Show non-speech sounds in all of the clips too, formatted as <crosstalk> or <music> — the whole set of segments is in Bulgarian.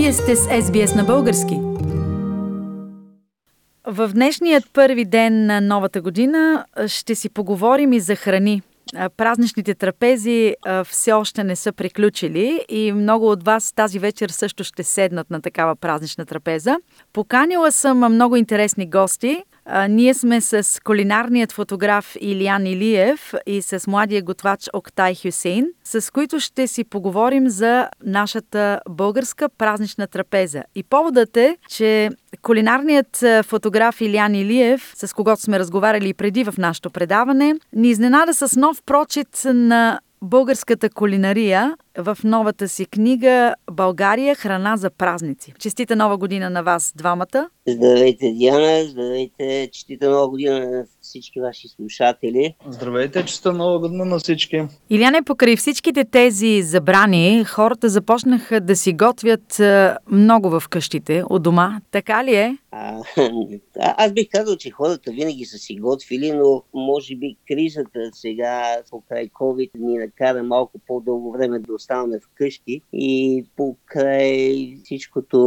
Вие сте с SBS на български. В днешният първи ден на новата година ще си поговорим и за храни. Празничните трапези все още не са приключили и много от вас тази вечер също ще седнат на такава празнична трапеза. Поканила съм много интересни гости. Ние сме с кулинарният фотограф Илиян Илиев и с младия готвач Октай Хюсейн, с които ще си поговорим за нашата българска празнична трапеза. И поводът е, че кулинарният фотограф Илиян Илиев, с когото сме разговаряли преди в нашото предаване, ни изненада с нов прочит на българската кулинария в новата си книга България храна за празници. Честита нова година на вас двамата! Здравейте, Диана! Здравейте! Честита нова година на всички ваши слушатели! Здравейте! Честита нова година на всички! Иляне, покрай всичките тези забрани, хората започнаха да си готвят много в къщите, от дома. Така ли е? А, аз бих казал, че хората винаги са си готвили, но може би кризата сега покрай COVID ни накара малко по-дълго време да оставаме вкъщи и покрай всичкото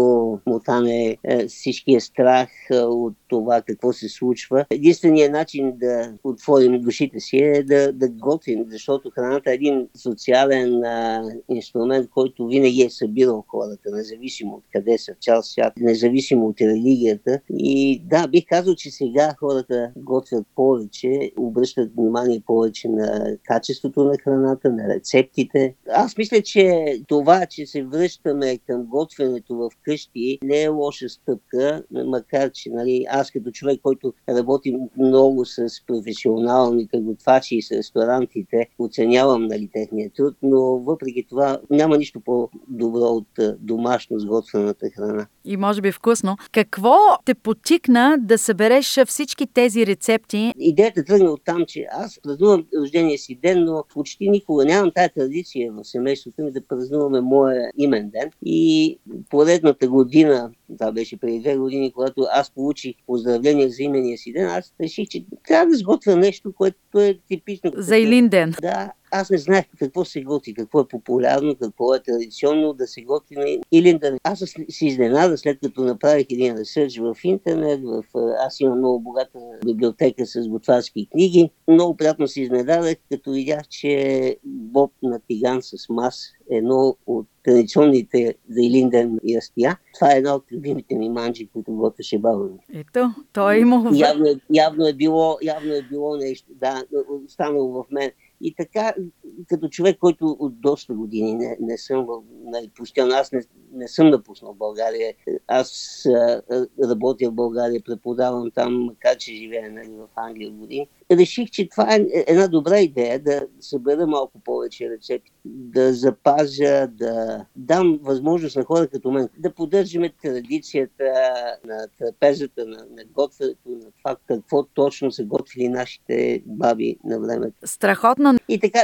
мутане, е, всичкия страх е, от това какво се случва. Единственият начин да отворим душите си е да, да готвим, защото храната е един социален а, инструмент, който винаги е събирал хората, независимо от къде са в цял свят, независимо от религията. И да, бих казал, че сега хората готвят повече, обръщат внимание повече на качеството на храната, на рецептите. Аз мисля, че това, че се връщаме към готвенето в къщи, не е лоша стъпка, макар че нали, аз като човек, който работи много с професионалните готвачи и с ресторантите, оценявам нали, техния труд, но въпреки това няма нищо по-добро от домашно сготвената храна. И може би вкусно. Какво те потикна да събереш всички тези рецепти? Идеята тръгна от там, че аз празнувам рождения си ден, но почти никога нямам тази традиция в семейството ми да празнуваме моя имен ден. И поредната година, това беше преди две години, когато аз получих поздравления за имения си ден, аз реших, че трябва да сготвя нещо, което е типично. За Илин ден. Да, аз не знаех какво се готви, какво е популярно, какво е традиционно да се готви на Илиндън. Аз си изненада, след като направих един ресърч в интернет, в... аз имам много богата библиотека с готварски книги. Много приятно се изненадах, като видях, че Боб на тиган с мас едно от традиционните за Илинден ястия. Това е една от любимите ми манджи, които готвеше баба ми. Ето, той е имал... Явно, е, явно, е било, явно е било нещо, да, останало в мен. И така, като човек, който от доста години не, не съм нали, постоянно, аз не, не съм напуснал България. Аз а, работя в България, преподавам там, макар че живея нали, в Англия години. Реших, че това е една добра идея да събера малко повече рецепти, да запазя, да дам възможност на хора като мен да поддържаме традицията на трапезата, на, на готвенето, на това какво точно са готвили нашите баби на времето. Страхотно. И така,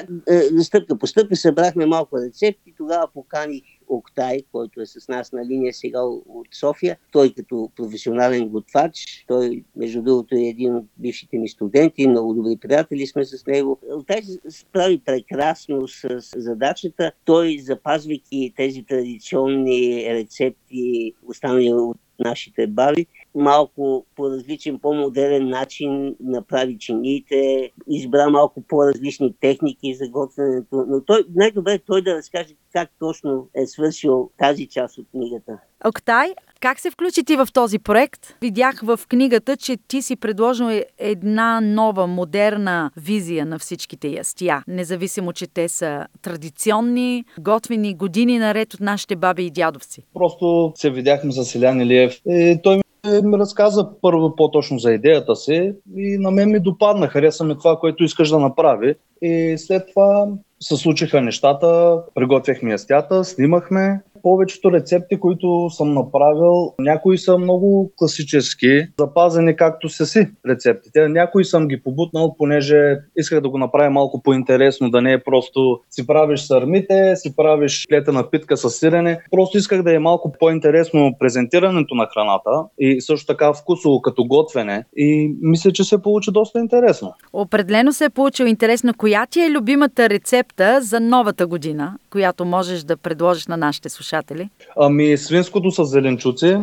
стъпка по стъпка събрахме малко рецепти, тогава поканих Октай, който е с нас на линия сега от София. Той като професионален готвач, той между другото е един от бившите ми студенти, много добри приятели сме с него. Октай се справи прекрасно с задачата. Той, запазвайки тези традиционни рецепти, останали от нашите баби, малко по различен, по-модерен начин направи чиниите, избра малко по-различни техники за готвенето, но той най-добре е той да разкаже как точно е свършил тази част от книгата. Октай, как се включи ти в този проект? Видях в книгата, че ти си предложил е една нова, модерна визия на всичките ястия. Независимо, че те са традиционни, готвени години наред от нашите баби и дядовци. Просто се видяхме с Илян Илиев и той ми разказа първо по-точно за идеята си и на мен ми допадна, хареса ми това, което искаш да направи. И след това се случиха нещата, приготвяхме ястята, снимахме повечето рецепти, които съм направил, някои са много класически, запазени както са си рецептите. Някои съм ги побутнал, понеже исках да го направя малко по-интересно, да не е просто си правиш сърмите, си правиш плета напитка с сирене. Просто исках да е малко по-интересно презентирането на храната и също така вкусово като готвене. И мисля, че се получи доста интересно. Определено се е получил интересно. Коя ти е любимата рецепта за новата година, която можеш да предложиш на нашите слушатели? Слушатели? Ами, свинското с зеленчуци,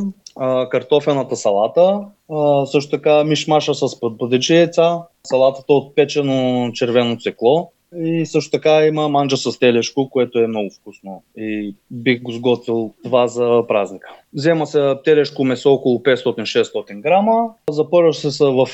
картофената салата, също така мишмаша с бъдечи яйца, салатата от печено червено цекло, и също така има манджа с телешко, което е много вкусно. И бих го сготвил това за празника. Взема се телешко месо около 500-600 грама. Запърва се в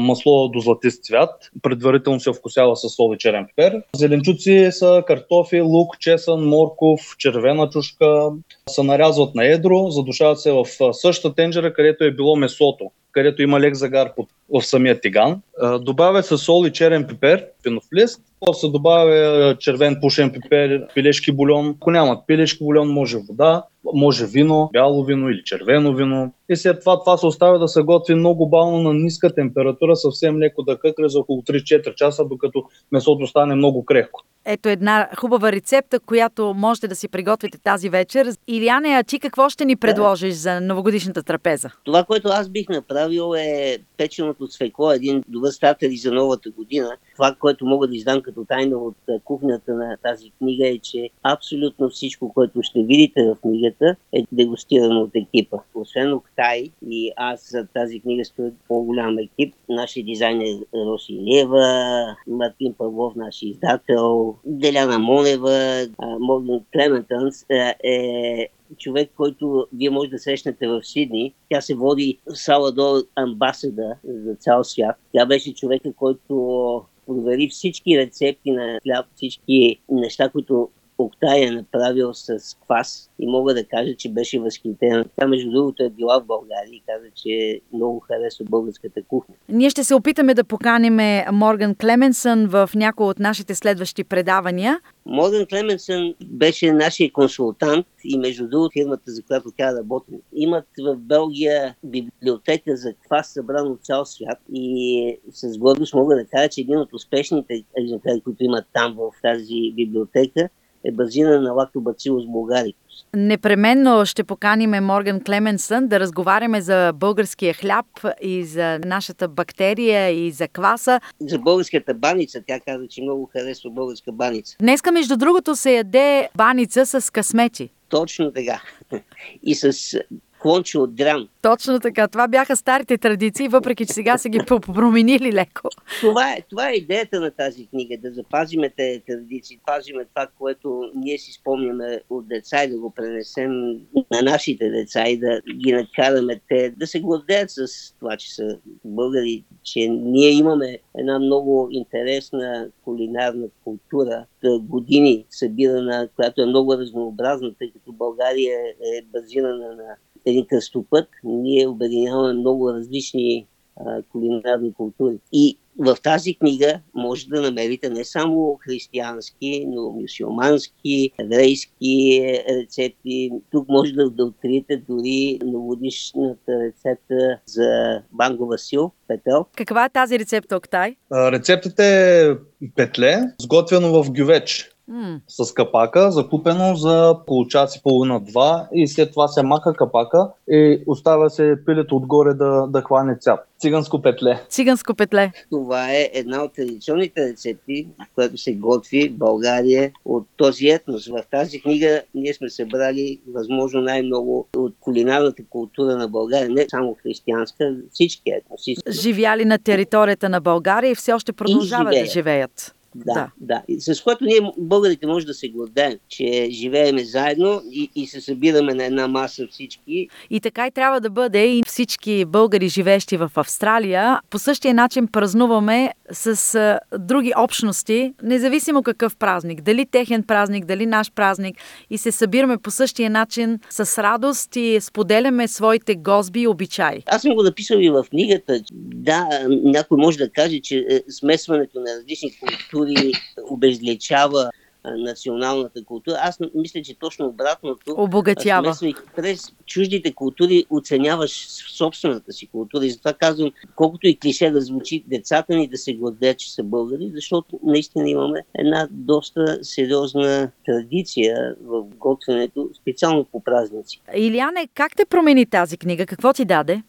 масло до златист цвят. Предварително се вкусява с сол и черен пипер. Зеленчуци са картофи, лук, чесън, морков, червена чушка. Се нарязват на едро, задушават се в същата тенджера, където е било месото където има лек загар в самия тиган. Добавя се сол и черен пипер, пинов лист, после добавя червен пушен пипер, пилешки бульон. Ако нямат пилешки бульон, може вода, може вино, бяло вино или червено вино. И след това това се оставя да се готви много бавно на ниска температура, съвсем леко да къкре за около 3-4 часа, докато месото стане много крехко. Ето една хубава рецепта, която можете да си приготвите тази вечер. Илияне, а ти какво ще ни предложиш да. за новогодишната трапеза? Това, което аз бих направил е печеното свекло, един добър стартер и за новата година. Това, което мога да издам като тайна от кухнята на тази книга е, че абсолютно всичко, което ще видите в книгата е дегустирано от екипа. Освен Октай и аз за тази книга стоя по-голям екип. Нашия дизайнер Роси Лева, Мартин Павлов, нашия издател, Деляна Монева, Морган Клементънс е човек, който вие може да срещнете в Сидни. Тя се води Саладор Амбасада за цял свят. Тя беше човека, който провери всички рецепти на хляб, всички неща, които Октай е направил с квас и мога да кажа, че беше възхитена. Тя, между другото, е била в България и каза, че много харесва българската кухня. Ние ще се опитаме да поканим Морган Клеменсън в някои от нашите следващи предавания. Морган Клеменсън беше нашия консултант и между другото фирмата, за която тя работи. Имат в Белгия библиотека за квас, събран от цял свят и с гордост мога да кажа, че един от успешните екземпляри, които имат там в тази библиотека, е базирана на лактобацилус булгарикус. Непременно ще поканим Морган Клеменсън да разговаряме за българския хляб и за нашата бактерия и за кваса. За българската баница. Тя каза, че много харесва българска баница. Днеска, между другото, се яде баница с късмети. Точно така. <laughs> И с клонче от драм. Точно така. Това бяха старите традиции, въпреки че сега са ги променили леко. Това е, това е идеята на тази книга, да запазиме тези традиции, пазиме това, което ние си спомняме от деца и да го пренесем на нашите деца и да ги накараме те да се гордеят с това, че са българи, че ние имаме една много интересна кулинарна култура, години събирана, която е много разнообразна, тъй като България е базирана на един кръстопът. Ние обединяваме много различни а, кулинарни култури. И в тази книга може да намерите не само християнски, но мюсюлмански, еврейски рецепти. Тук може да, да откриете дори новодишната рецепта за банго Васил, петел. Каква е тази рецепта, Октай? Рецептата е петле, сготвено в гювеч mm. с капака, закупено за получаци половина-два и след това се маха капака и оставя се пилето отгоре да, да хване цвят. Циганско петле. Циганско петле. Това е една от традиционните рецепти, която се готви в България от този етнос. В тази книга ние сме събрали възможно най-много от кулинарната култура на България, не само християнска, всички етноси. Живяли на територията на България и все още продължават да живеят. Да, да, да. С което ние, българите, може да се гордеем, че живееме заедно и, и се събираме на една маса всички. И така и трябва да бъде и всички българи, живещи в Австралия. По същия начин празнуваме с а, други общности, независимо какъв празник. Дали техен празник, дали наш празник. И се събираме по същия начин с радост и споделяме своите гозби и обичаи. Аз съм го написал и в книгата. Да, някой може да каже, че е, смесването на различни култури култури обезличава националната култура. Аз мисля, че точно обратното. Обогатява. През чуждите култури оценяваш собствената си култура. И затова казвам, колкото и клише да звучи, децата ни да се гордеят, че са българи, защото наистина имаме една доста сериозна традиция в готвенето, специално по празници. Илияне, как те промени тази книга? Какво ти даде?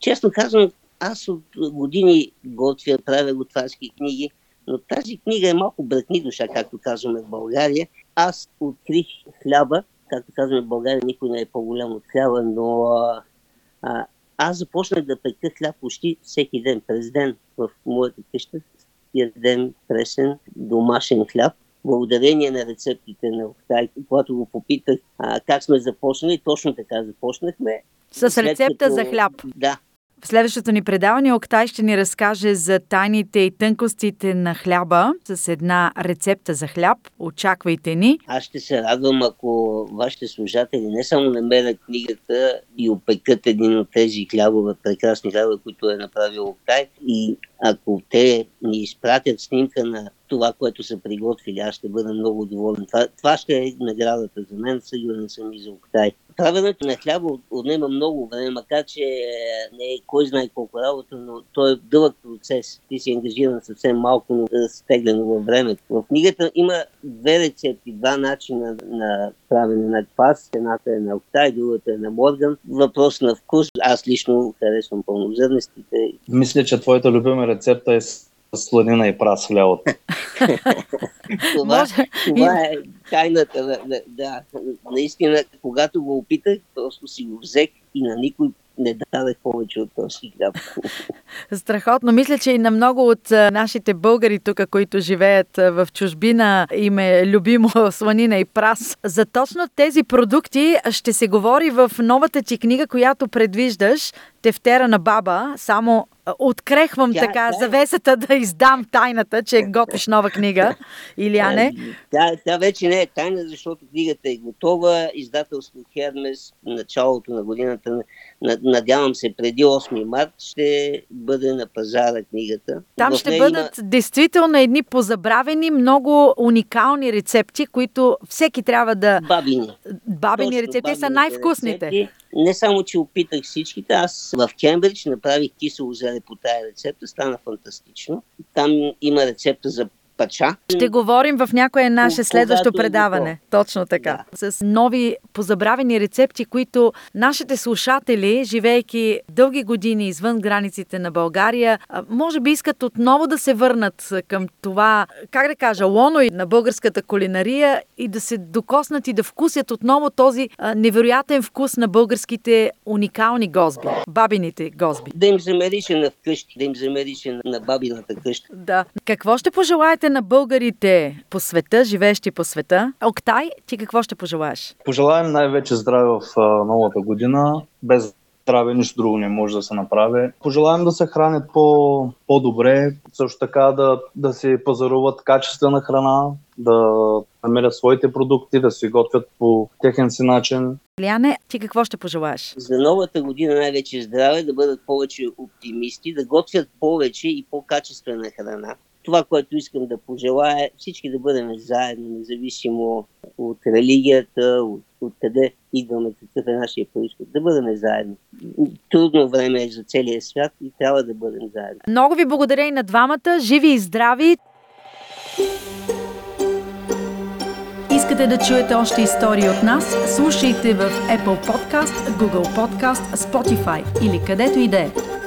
Честно казвам, аз от години готвя, правя готварски книги но тази книга е малко бръкни душа, както казваме в България. Аз открих хляба както казваме в България, никой не е по-голям от хляба, но а, а, аз започнах да пека хляб почти всеки ден, през ден в моята къща. Ядем пресен домашен хляб. Благодарение на рецептите на Октай, когато го попитах а, как сме започнали, точно така започнахме. С рецепта като... за хляб. Да, в следващото ни предаване Октай ще ни разкаже за тайните и тънкостите на хляба с една рецепта за хляб. Очаквайте ни. Аз ще се радвам, ако вашите служатели не само намерят книгата и опекат един от тези хлябове, прекрасни хлябове, които е направил Октай и ако те ни изпратят снимка на това, което са приготвили, аз ще бъда много доволен. Това, това ще е наградата за мен, сигурен съм и за Октай. Правенето на хляба отнема много време, макар че не е кой знае колко работа, но то е дълъг процес. Ти си ангажиран съвсем малко, но стеглено във времето. В книгата има две рецепти, два начина на правене на квас. Едната е на Октай, другата е на Морган. Въпрос на вкус. Аз лично харесвам пълнозърнестите. Мисля, че твоята любима рецепта е сладина и прас в лявото. <laughs> това, това е тайната. Да, да, наистина, когато го опитах, просто си го взех и на никой не дадах повече от този хляб. <laughs> Страхотно. Мисля, че и на много от нашите българи тук, които живеят в чужбина, им е любимо <laughs> сланина и прас. За точно тези продукти ще се говори в новата ти книга, която предвиждаш, Тефтера на баба. Само открехвам тя, така тя, завесата да издам тайната, че <laughs> готвиш нова книга. Иляне? Тя, тя вече не е тайна, защото книгата е готова. Издателство Хермес началото на годината, надявам се преди 8 март, ще бъде на пазара книгата. Там ще бъдат има... действително едни позабравени, много уникални рецепти, които всеки трябва да... Бабини. Бабини рецепти са най-вкусните. Не само, че опитах всичките, аз в Кембридж направих кисело зеле по тая рецепта, стана фантастично. Там има рецепта за пача. Ще говорим в някое наше следващо е предаване. Точно така. Да. С нови позабравени рецепти, които нашите слушатели, живейки дълги години извън границите на България, може би искат отново да се върнат към това, как да кажа, лоно на българската кулинария и да се докоснат и да вкусят отново този невероятен вкус на българските уникални гозби, бабините гозби. Да им замерише на вкъщи, да им замерише на бабината къща. Да. Какво ще пожелаете на българите по света, живеещи по света. Октай, ти какво ще пожелаеш? Пожелаем най-вече здраве в новата година. Без здраве нищо друго не може да се направи. Пожелаем да се хранят по, по-добре, също така да, да си пазаруват качествена храна, да намерят своите продукти, да си готвят по техен си начин. Ляне, ти какво ще пожелаеш? За новата година най-вече здраве, да бъдат повече оптимисти, да готвят повече и по-качествена храна това, което искам да пожелая, е всички да бъдем заедно, независимо от религията, от, от къде идваме, какъв е нашия происход. Да бъдем заедно. Трудно време е за целия свят и трябва да бъдем заедно. Много ви благодаря и на двамата. Живи и здрави! Искате да чуете още истории от нас? Слушайте в Apple Podcast, Google Podcast, Spotify или където и да е.